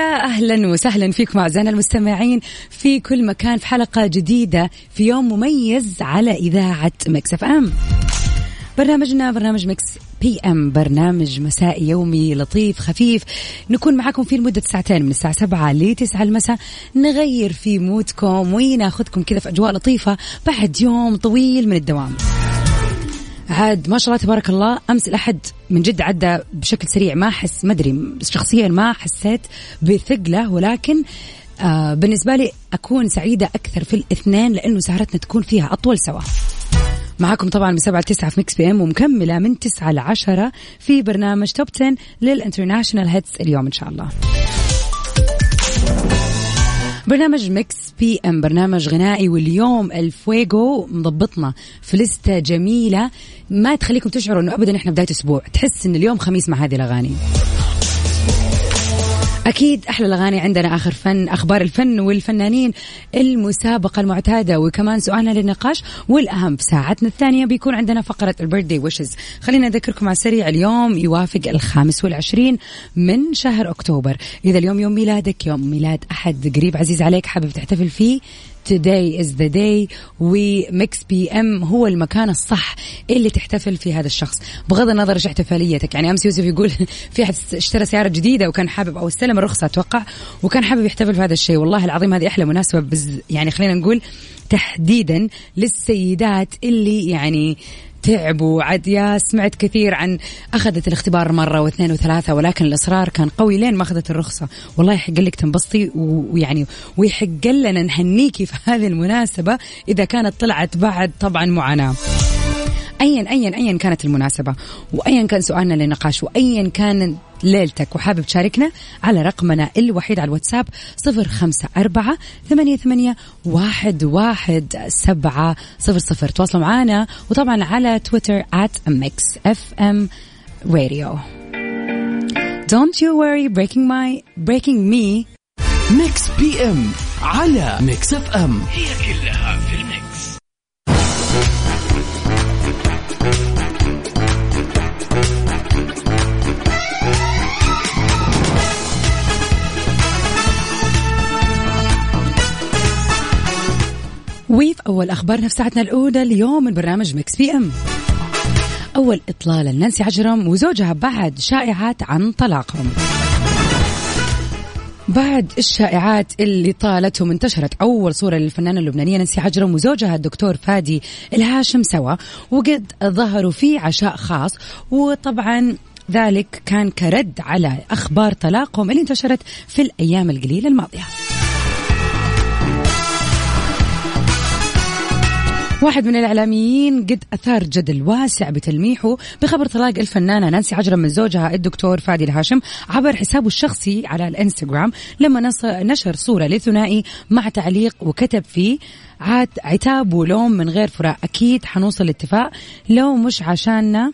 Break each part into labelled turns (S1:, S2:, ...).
S1: ويا أهلا وسهلا فيكم اعزائنا المستمعين في كل مكان في حلقة جديدة في يوم مميز على إذاعة Mix FM. برنامجنا برنامج Mix PM برنامج مسائي يومي لطيف خفيف نكون معكم فيه لمدة ساعتين من الساعة 7 ل 9 المساء نغير في mood كم وناخذكم كذا في أجواء لطيفة بعد يوم طويل من الدوام. عاد ما شاء الله تبارك الله أمس الأحد من جد عدى بشكل سريع. ما احس ما أدري شخصيا ما حسيت بثقلة ولكن آه بالنسبة لي أكون سعيدة أكثر في الاثنين لأنه سهرتنا تكون فيها أطول سوا. معاكم طبعا من سبعة لتسعة في Mix PM ومكملة من تسعة لعشرة في برنامج Top 10 لل international hits اليوم إن شاء الله. برنامج Mix PM برنامج غنائي واليوم الفويجو مضبطنا في لستة جميلة. ما تخليكم تشعروا إنه ابدا إحنا بداية أسبوع. تحس إن اليوم خميس مع هذه الأغاني. أكيد أحلى الأغاني عندنا آخر فن أخبار الفن والفنانين المسابقة المعتادة وكمان سؤالنا للنقاش والأهم في ساعتنا الثانية بيكون عندنا فقرة البيرثدي ويشز خلينا أذكركم على السريع اليوم يوافق الخامس والعشرين من شهر أكتوبر. إذا اليوم يوم ميلادك يوم ميلاد أحد قريب عزيز عليك حابب تحتفل فيه today is the day. و Mix PM هو المكان الصح اللي تحتفل في هذا الشخص. بغض النظر إيش احتفاليتك. يعني أمس يوسف يقول في احد اشترى سيارة جديدة وكان حابب أو استلم الرخصه أتوقع وكان حابب يحتفل في هذا الشيء. والله العظيم هذه أحلى مناسبة بز يعني خلينا نقول تحديدا للسيدات اللي يعني تعبوا عاد يا سمعت كثير عن أخذت الاختبار مرة واثنين وثلاثة ولكن الإصرار كان قوي لين ما أخذت الرخصة. والله يحق لك تنبسطي ويعني ويحق لنا نهنيكي في هذه المناسبة إذا كانت طلعت بعد طبعا معاناة. ايا ايا ايا كانت المناسبة وايا كان سؤالنا للنقاش وايا كان ليلتك وحابب تشاركنا على رقمنا الوحيد على الواتساب صفر خمسة أربعة ثمانية, ثمانية واحد, واحد سبعة صفر صفر. تواصلوا معنا وطبعا على تويتر at mix fm radio. Don't you worry breaking my breaking me.
S2: Mix PM على Mix FM هي كلها في ال Mix
S1: وفي أول أخبارنا في ساعتنا الأولى اليوم من برنامج Mix PM. أول إطلالة لنانسي عجرم وزوجها بعد شائعات عن طلاقهم. بعد الشائعات اللي طالتهم انتشرت أول صورة للفنانة اللبنانية نانسي عجرم وزوجها الدكتور فادي الهاشم سوا وقد ظهروا في عشاء خاص وطبعا ذلك كان كرد على أخبار طلاقهم اللي انتشرت في الأيام القليلة الماضية. واحد من الإعلاميين قد أثار جدل واسع بتلميحه بخبر طلاق الفنانة نانسي عجرم من زوجها الدكتور فادي الهاشم عبر حسابه الشخصي على الإنستغرام لما نشر صورة لثنائي مع تعليق وكتب فيه عاد عتاب ولوم من غير فراق. أكيد حنوصل لاتفاق. لو مش عشاننا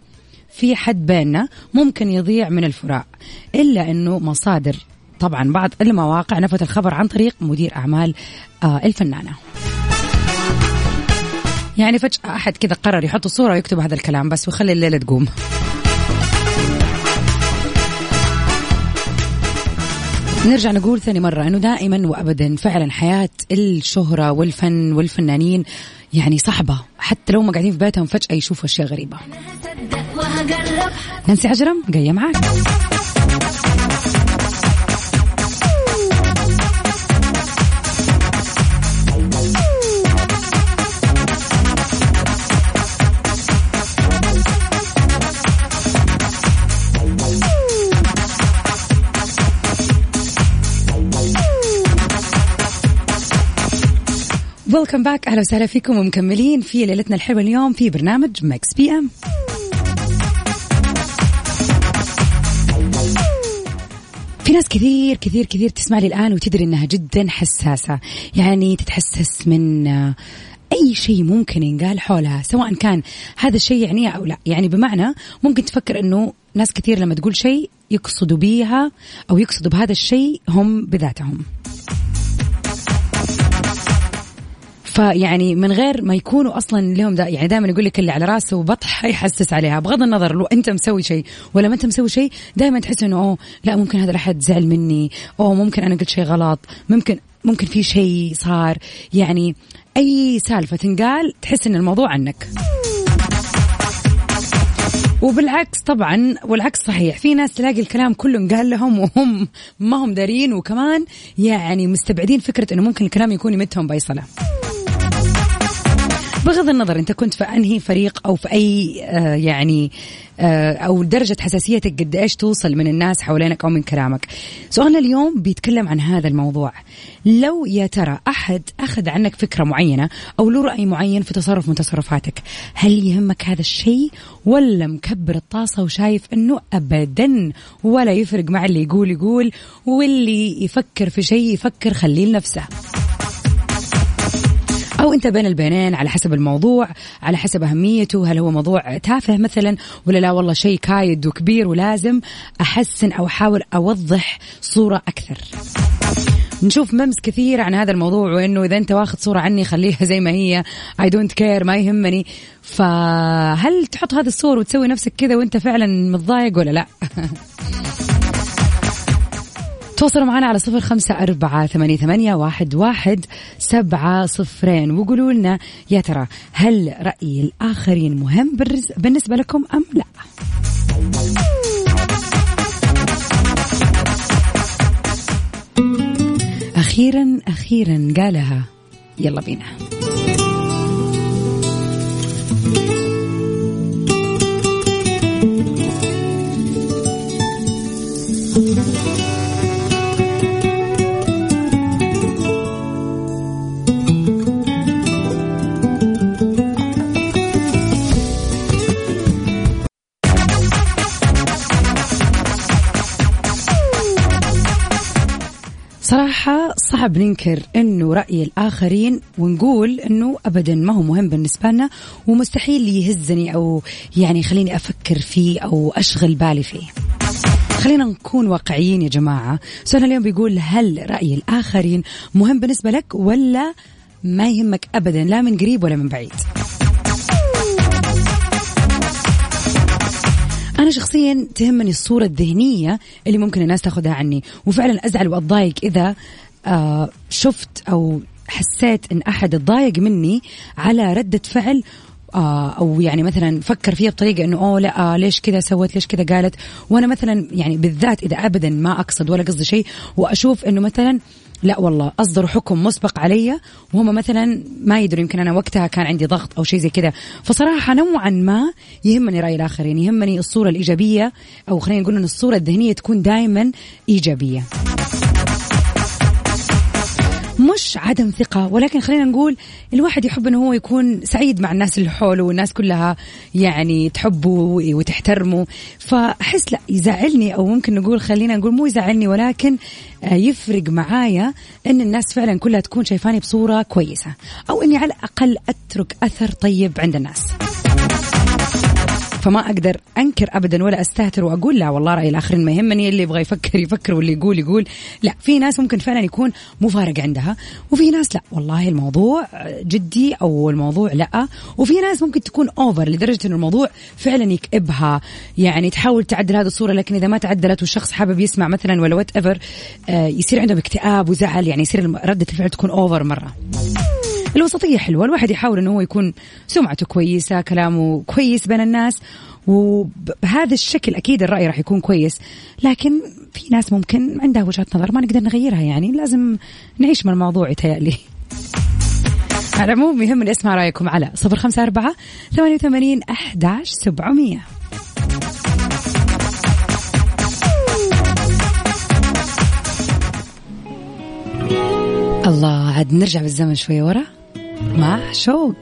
S1: في حد بيننا ممكن يضيع من الفراق. إلا أنه مصادر. طبعا بعض المواقع نفت الخبر عن طريق مدير أعمال آه الفنانة. يعني فجأة أحد كذا قرر يحط صورة ويكتب هذا الكلام بس ويخلي الليلة تقوم. نرجع نقول ثاني مرة أنه دائما وأبدا فعلا حياة الشهرة والفن والفنانين يعني صعبة. حتى لو ما قاعدين في بيتهم فجأة يشوفوا أشياء غريبة. نانسي عجرم جاية معاك. Welcome back أهلا وسهلا فيكم ومكملين في ليلتنا الحلوة اليوم في برنامج Mix PM في ناس كثير كثير كثير تسمع لي الآن وتدري أنها جدا حساسة. يعني تتحسس من أي شيء ممكن ينقال حولها سواء كان هذا الشيء يعنيه أو لا. يعني بمعنى ممكن تفكر أنه ناس كثير لما تقول شيء يقصدوا بيها أو يقصدوا بهذا الشيء هم بذاتهم. فيعني من غير ما يكونوا أصلا لهم دا يعني دائما يقول لك اللي على راسه بطح يحسس عليها. بغض النظر لو أنت مسوي شيء ولا ما أنت مسوي شيء دائما تحس إنه أوه لا ممكن هذا الأحد زعل مني. أوه ممكن أنا قلت شيء غلط. ممكن ممكن في شيء صار. يعني أي سالفة تنقال تحس إن الموضوع عنك. وبالعكس طبعا والعكس صحيح. في ناس تلاقي الكلام كله انقال لهم وهم ما هم دارين وكمان يعني مستبعدين فكرة إنه ممكن الكلام يكون يمتهم بأي بغض النظر انت كنت في انهي فريق أو في اي آه يعني آه أو درجة حساسيتك قد إيش توصل من الناس حوالينك أو من كلامك سؤالنا اليوم بيتكلم عن هذا الموضوع. لو يا ترى أحد أخذ عنك فكرة معينة أو له رأي معين في تصرف من تصرفاتك هل يهمك هذا الشيء ولا مكبر الطاسه وشايف إنه ابدا ولا يفرق مع اللي يقول يقول واللي يفكر في شيء يفكر خليه لنفسه؟ أو أنت بين البينين على حسب الموضوع على حسب أهميته هل هو موضوع تافه مثلا ولا لا والله شيء كايد وكبير ولازم أحسن أو أحاول أوضح صورة أكثر. نشوف ممس كثير عن هذا الموضوع وإنه إذا أنت واخذ صورة عني خليها زي ما هي I don't care ما يهمني. فهل تحط هذه الصور وتسوي نفسك كذا وأنت فعلا متضايق ولا لا؟ تواصلوا معنا على صفر خمسة أربعة ثمانية, ثمانية واحد, واحد سبعة صفرين وقولوا لنا يا ترى هل رأي الآخرين مهم بالنسبة لكم أم لا؟ أخيرا أخيرا قالها. يلا بينا. صعب ننكر إنه رأي الآخرين ونقول إنه ابدا ما هو مهم بالنسبة لنا ومستحيل يهزني أو يعني خليني أفكر فيه أو أشغل بالي فيه. خلينا نكون واقعيين يا جماعة. سؤالنا اليوم بيقول هل رأي الآخرين مهم بالنسبة لك ولا ما يهمك أبدا؟ لا من قريب ولا من بعيد. أنا شخصيا تهمني الصورة الذهنية اللي ممكن الناس تاخذها عني وفعلا أزعل وأتضايق إذا شفت أو حسيت إن أحد اتضايق مني على ردة فعل آه أو يعني مثلا فكر فيها بطريقة إنه أوه لا آه ليش كذا سوت ليش كذا قالت؟ وأنا مثلا يعني بالذات إذا ابدا ما أقصد ولا قصدي شيء وأشوف إنه مثلا لا والله اصدروا حكم مسبق علي وهم مثلا ما يدروا يمكن أنا وقتها كان عندي ضغط أو شيء زي كذا. فصراحة نوعا ما يهمني رأي الآخرين يهمني الصورة الإيجابية أو خلينا نقول إن الصورة الذهنية تكون دائما إيجابية. مش عدم ثقة؟ ولكن خلينا نقول الواحد يحب إنه هو يكون سعيد مع الناس اللي حوله والناس كلها يعني تحبه وتحترمه. فأحس لا يزعلني أو ممكن نقول خلينا نقول مو يزعلني ولكن آه، يفرق معايا إن الناس فعلا كلها تكون شايفاني بصورة كويسة أو إني على الأقل أترك أثر طيب عند الناس. فما أقدر أنكر ابدا ولا أستهتر وأقول لا والله رأي الآخرين ما يهمني اللي يبغى يفكر يفكر واللي يقول يقول. لا في ناس ممكن فعلا يكون مو فارق عندها وفي ناس لا والله الموضوع جدي أو الموضوع لا وفي ناس ممكن تكون over لدرجة إنه الموضوع فعلا يكئبها. يعني تحاول تعدل هذه الصورة لكن إذا ما تعدلت والشخص حابب يسمع مثلا ولا whatever آه، يصير عندهم اكتئاب وزعل يعني يصير ردة الفعل تكون اوفر مرة. الوسطية حلوة. الواحد يحاول أنه هو يكون سمعته كويسة كلامه كويس بين الناس وبهذا الشكل أكيد الرأي راح يكون كويس. لكن في ناس ممكن عندها وجهة نظر ما نقدر نغيرها يعني. لازم نعيش مع الموضوع يتهيألي. على العموم يهمني أسمع رأيكم على صفر خمسة أربعة ثمانية وثمانين أحداش سبعمية. الله عاد نرجع بالزمن شوية ورا. مع شوق.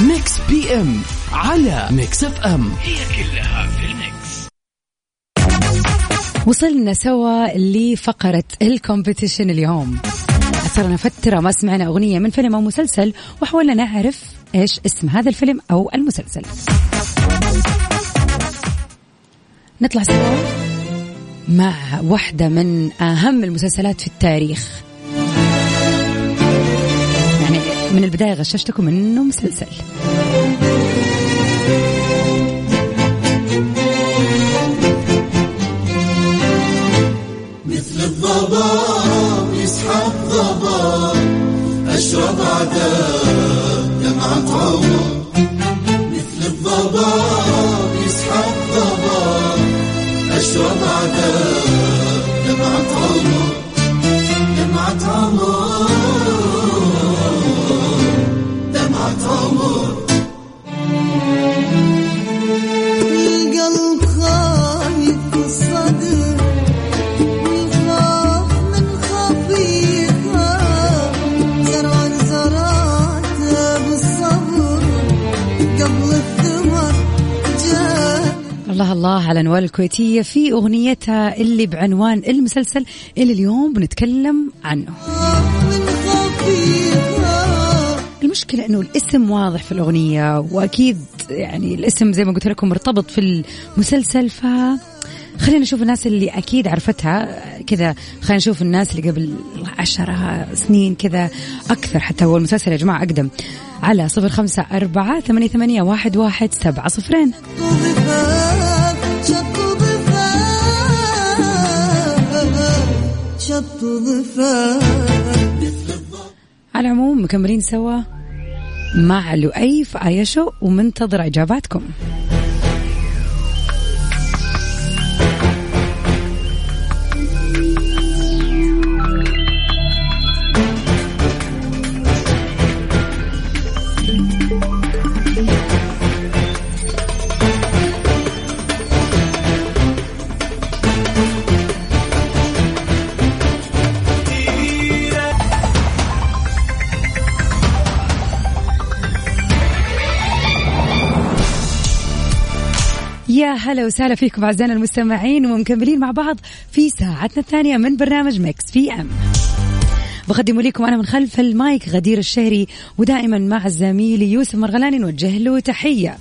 S2: ميكس بي ام على Mix FM هي كلها.
S1: وصلنا سوا لفقرة ال competition اليوم. صرنا فترة ما سمعنا أغنية من فيلم أو مسلسل وحاولنا نعرف إيش اسم هذا الفيلم أو المسلسل. نطلع سوا مع واحدة من أهم المسلسلات في التاريخ. يعني من البداية غششتكم إنه مسلسل.
S3: الضباب يسحب ضباب. أشرب عذاب دمعة عمر مثل الضباب يسحب ضباب. أشرب عذاب
S1: الله على نوال الكويتية في أغنيتها اللي بعنوان المسلسل اللي اليوم بنتكلم عنه. المشكلة إنه الاسم واضح في الأغنية وأكيد يعني الاسم زي ما قلت لكم مرتبط في المسلسل ف خلينا نشوف الناس اللي أكيد عرفتها كذا. خلينا نشوف الناس اللي قبل عشرة سنين كذا أكثر حتى هو المسلسل يا جماعة أقدم على صفر خمسة أربعة ثمانية, ثمانية واحد, واحد سبعة صفرين.
S3: شط ضفاف
S1: على العموم مكملين سوا مع لؤي في آية شو ومنتظر إجاباتكم. هلا وسهلا فيكم أعزائنا المستمعين ومكملين مع بعض في ساعتنا الثانية من برنامج Mix PM. بقدم لكم أنا من خلف المايك غدير الشهري ودائما مع زميلي يوسف مرغلاني نوجه له تحية.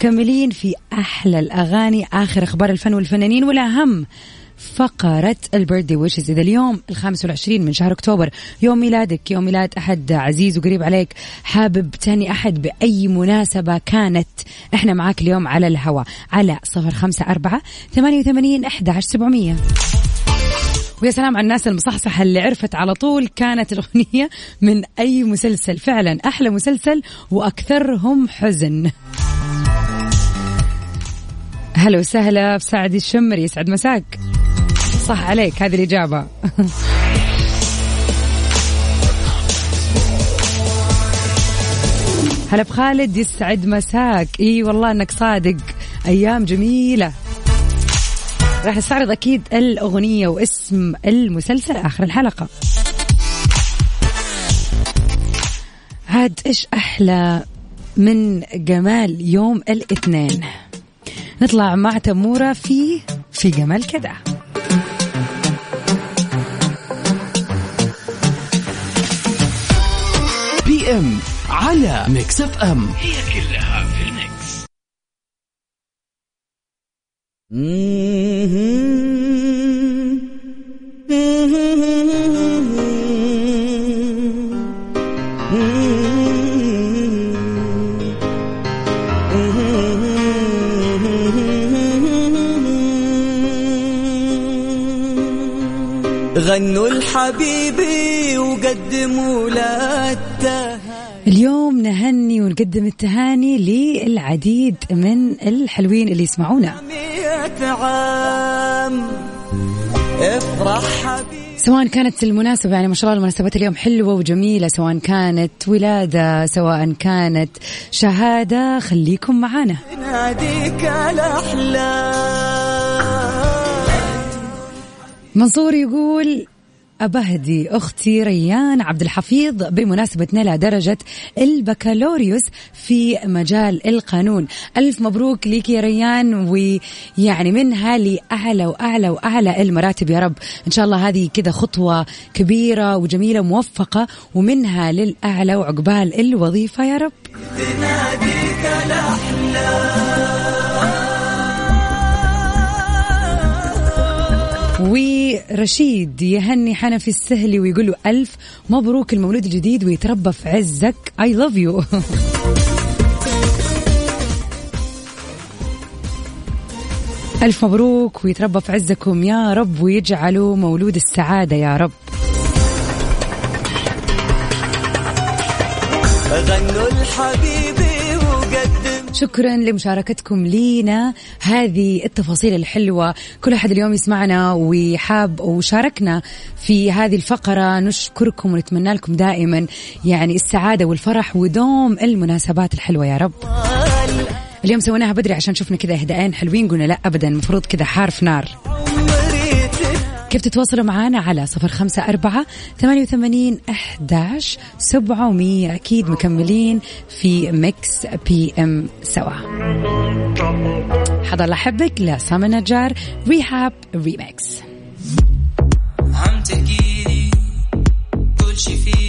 S1: كملين في أحلى الأغاني آخر أخبار الفن والفنانين والأهم فقرة ال birthday wishes إذا اليوم الخامس والعشرين من شهر أكتوبر يوم ميلادك يوم ميلاد أحد عزيز وقريب عليك حابب تاني أحد بأي مناسبة كانت إحنا معاك اليوم على الهواء على صفر خمسة أربعة ثمانية وثمانين أحد عشر سبعمية. ويا سلام على الناس المصحصحة اللي عرفت على طول كانت الأغنية من أي مسلسل. فعلا أحلى مسلسل وأكثرهم حزن. هلا وسهلا بسعد الشمري. يسعد مساك. صح عليك هذه الإجابة. هلا بخالد يسعد مساك. إي والله إنك صادق. أيام جميلة. راح نستعرض أكيد الأغنية واسم المسلسل آخر الحلقة. عاد إيش أحلى من جمال يوم الاثنين؟ نطلع مع تمورة في في جمال كده.
S2: إم على ميكس اف ام هي كلها في الميكس.
S4: غنوا الحبيبي وقدموا له
S1: اليوم نهني ونقدم التهاني للعديد من الحلوين اللي يسمعونا.
S4: عام افرح حبيبي
S1: سواء كانت المناسبة يعني ما شاء الله المناسبات اليوم حلوة وجميلة سواء كانت ولادة سواء كانت شهادة خليكم معانا.
S4: ناديك الأحلام
S1: منصور يقول أبهدي أختي ريان عبد الحفيظ بمناسبة نيلها درجة البكالوريوس في مجال القانون. ألف مبروك ليك يا ريان ويعني منها لأعلى وأعلى وأعلى المراتب يا رب. إن شاء الله هذه كذا خطوة كبيرة وجميلة موفقة ومنها للأعلى وعقبال الوظيفة يا رب. ورشيد يهني حنفي السهلي ويقول له ألف مبروك المولود الجديد ويتربى في عزك. I love you. ألف مبروك ويتربى في عزكم يا رب ويجعله مولود السعادة يا رب.
S4: غنوا الحبيبي وقدم
S1: شكرا لمشاركتكم لينا. هذه التفاصيل الحلوة كل أحد اليوم يسمعنا ويحاب وشاركنا في هذه الفقرة. نشكركم ونتمنى لكم دائما يعني السعادة والفرح ودوم المناسبات الحلوة يا رب. اليوم سويناها بدري عشان شفنا كذا إهداءين حلوين قلنا لا ابدا المفروض كذا حار في نار. كيف تتواصلوا معنا على صفر خمسة أربعة ثمانية وثمانين أحداش سبعمية؟ أكيد مكملين في Mix PM سوا. حضر لحبك لسامي نجار ريهاب ريميكس
S5: عم تحكيلي كل شي فيكي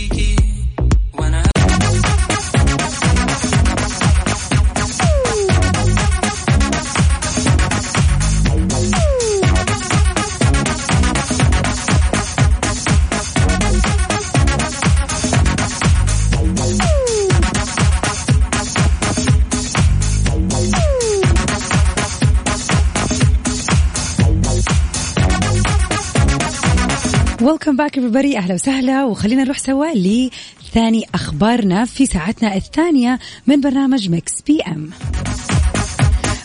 S1: Welcome back everybody. أهلا وسهلا. وخلينا نروح سوا لثاني أخبارنا في ساعتنا الثانية من برنامج Mix PM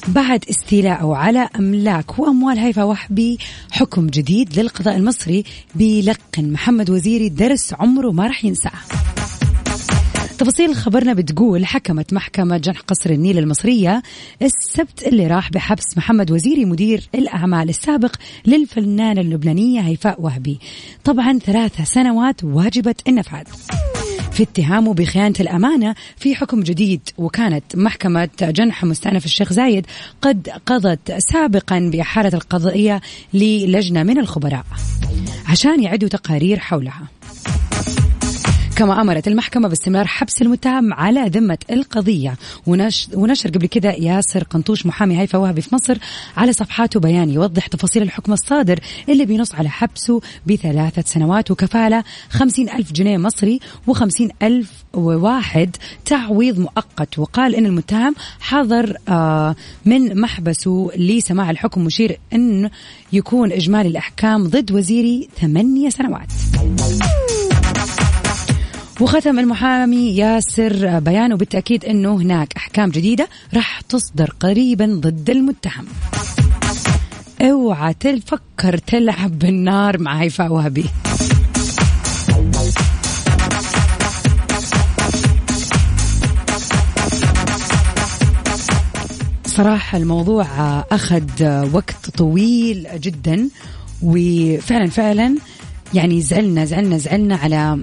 S1: بعد استيلاء على أملاك وأموال هيفا وهبي حكم جديد للقضاء المصري بيلقن محمد وزيري درس عمره ما راح ينساه. تفاصيل خبرنا بتقول حكمت محكمة جنح قصر النيل المصرية السبت اللي راح بحبس محمد وزيري مدير الأعمال السابق للفنانة اللبنانية هيفاء وهبي. طبعا ثلاث سنوات واجبة النفاذ. في اتهامه بخيانة الأمانة في حكم جديد وكانت محكمة جنح مستأنف الشيخ زايد قد قضت سابقا بإحالة القضية للجنة من الخبراء عشان يعدوا تقارير حولها. كما أمرت المحكمة باستمرار حبس المتهم على ذمة القضية. ونشر, قبل كده ياسر قنطوش محامي هيفا وهبي في مصر على صفحاته بيان يوضح تفاصيل الحكم الصادر اللي بينص على حبسه بثلاثة سنوات وكفالة خمسين ألف جنيه مصري وخمسين ألف وواحد تعويض مؤقت. وقال إن المتهم حضر آه من محبسه لسماع الحكم مشير أن يكون إجمالي الأحكام ضد وزيري ثمانية سنوات. وختم المحامي ياسر بيانه بالتأكيد أنه هناك أحكام جديدة راح تصدر قريبا ضد المتهم. اوعى تفكر تلعب بالنار مع هيفاء وهبي. صراحة الموضوع أخذ وقت طويل جدا وفعلا فعلا يعني زعلنا زعلنا زعلنا على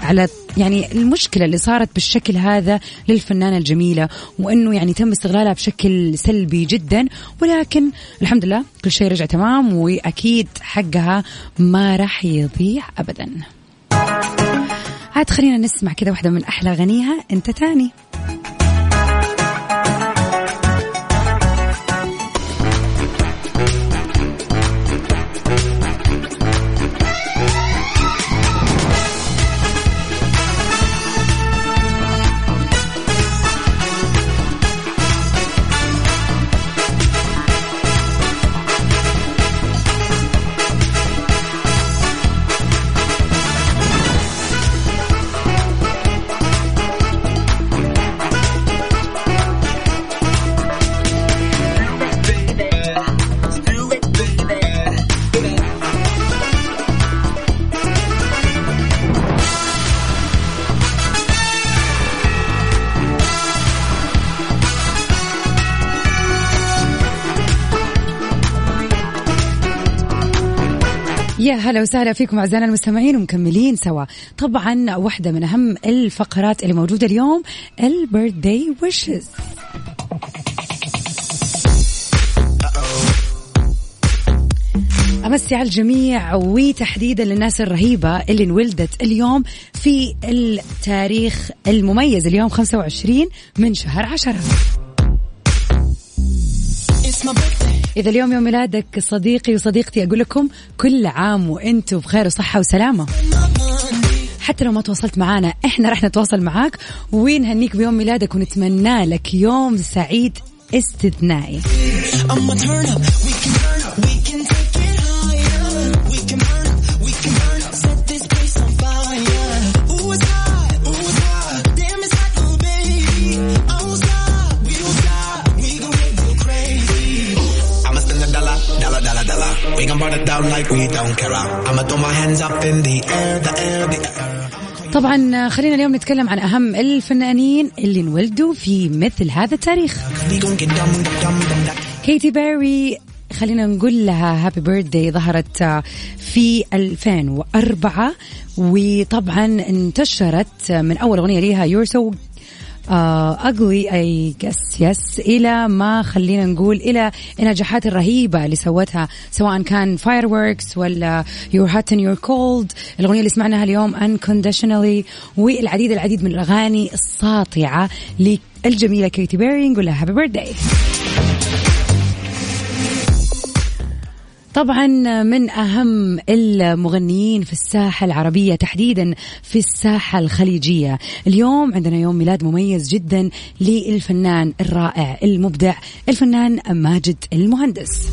S1: على يعني المشكلة اللي صارت بالشكل هذا للفنانة الجميلة وأنه يعني تم استغلالها بشكل سلبي جدا ولكن الحمد لله كل شيء رجع تمام وأكيد حقها ما راح يضيع أبدا. عاد خلينا نسمع كذا واحدة من أحلى غنيها أنت تاني. هلا وسهلا فيكم أعزائنا المستمعين ومكملين سوا. طبعا واحدة من أهم الفقرات اللي موجودة اليوم البيرثداي ويشز أمسي على الجميع وتحديدا للناس الرهيبة اللي انولدت اليوم في التاريخ المميز. اليوم 25 من شهر عشرة. إذا اليوم يوم ميلادك صديقي وصديقتي أقول لكم كل عام وأنتم بخير وصحة وسلامة. حتى لو ما تواصلت معنا إحنا رح نتواصل معاك ونهنيك بيوم ميلادك ونتمنى لك يوم سعيد استثنائي.
S6: Down like we don't care. I'ma throw my hands up in the air, the air, the air.
S1: طبعا خلينا اليوم نتكلم عن أهم الفنانين اللي انولدوا في مثل هذا التاريخ. كيتي بيري خلينا نقول لها happy birthday ظهرت في 2004 وطبعا انتشرت من أول أغنية ليها you're so ugly I guess yes إلى ما خلينا نقول إلى النجاحات الرهيبة اللي سوتها سواء كان Fireworks ولا you're hot you're cold الأغنية اللي سمعناها اليوم unconditionally والعديد العديد من الأغاني الساطعة للجميلة كيتي بيري نقول لها happy birthday طبعا من أهم المغنيين في الساحة العربية تحديدا في الساحة الخليجية. اليوم عندنا يوم ميلاد مميز جدا للفنان الرائع المبدع الفنان ماجد المهندس.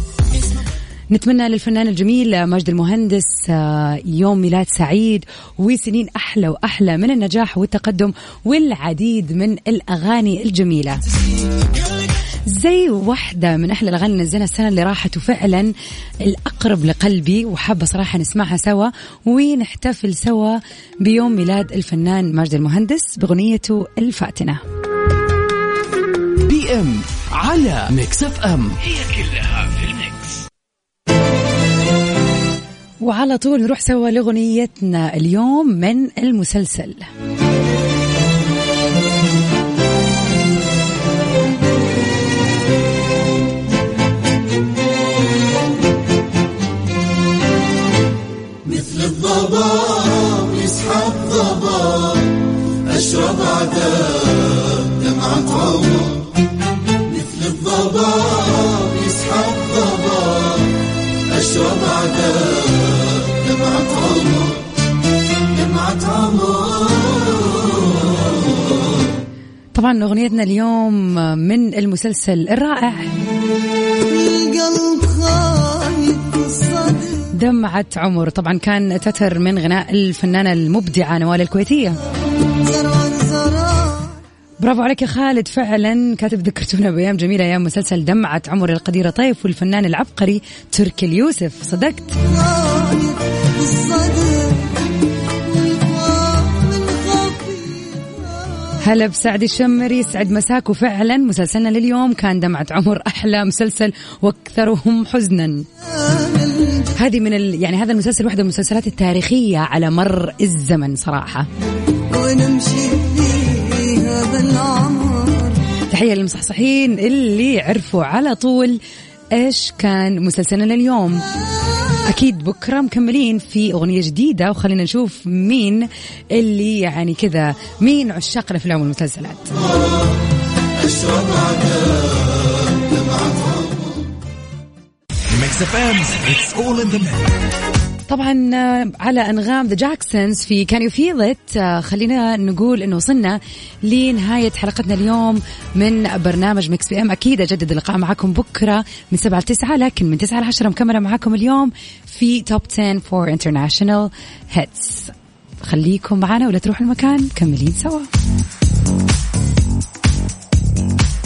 S1: نتمنى للفنان الجميل ماجد المهندس آه، يوم ميلاد سعيد وسنين أحلى وأحلى من النجاح والتقدم والعديد من الأغاني الجميلة. زي واحدة من أحلى الأغاني اللي نزلها السنة اللي راحت وفعلا الأقرب لقلبي وحابة صراحة نسمعها سوا ونحتفل سوا بيوم ميلاد الفنان ماجد المهندس بغنيته الفاتنة.
S2: PM على Mix FM.
S1: وعلى طول نروح سوا لغنيتنا اليوم من المسلسل.
S3: الضباب يسحب ضباب. أشرب عذاب دمعة عمر مثل الضباب يسحب ضباب. أشرب عذاب دمعة عمر دمعة عمر
S1: طبعا أغنيتنا اليوم من المسلسل الرائع. دمعة عمر. طبعا كان تتر من غناء الفنانة المبدعة نوال الكويتية. برافو عليك يا خالد. فعلا كاتب ذكرتونا بأيام جميلة أيام مسلسل دمعة عمر القديره طيف والفنان العبقري تركي اليوسف. صدقت؟ هلا بسعد الشمر يسعد مساك. وفعلا مسلسلنا لليوم كان دمعة عمر أحلى مسلسل وأكثرهم حزنا. هذه من ال... يعني هذا المسلسل واحدة من المسلسلات التاريخية على مر الزمن صراحة.
S3: ونمشي في هذا العمر
S1: تحية للمصحصحين اللي عرفوا على طول إيش كان مسلسلنا لليوم أكيد بكرة مكملين في أغنية جديدة وخلينا نشوف مين اللي يعني كذا مين عشاق الأفلام والمسلسلات.
S7: Mix FM it's all in the
S1: طبعا آه، على أنغام The Jacksons في Can You Feel It خلينا نقول إنه وصلنا لنهاية حلقتنا اليوم من برنامج Mix PM أكيد أجدد اللقاء معكم بكرة من 7 ل 9 لكن من 9 ل 10 مكملة معكم اليوم في Top 10 for international hits خليكم معنا ولا تروحوا المكان مكملين سوا.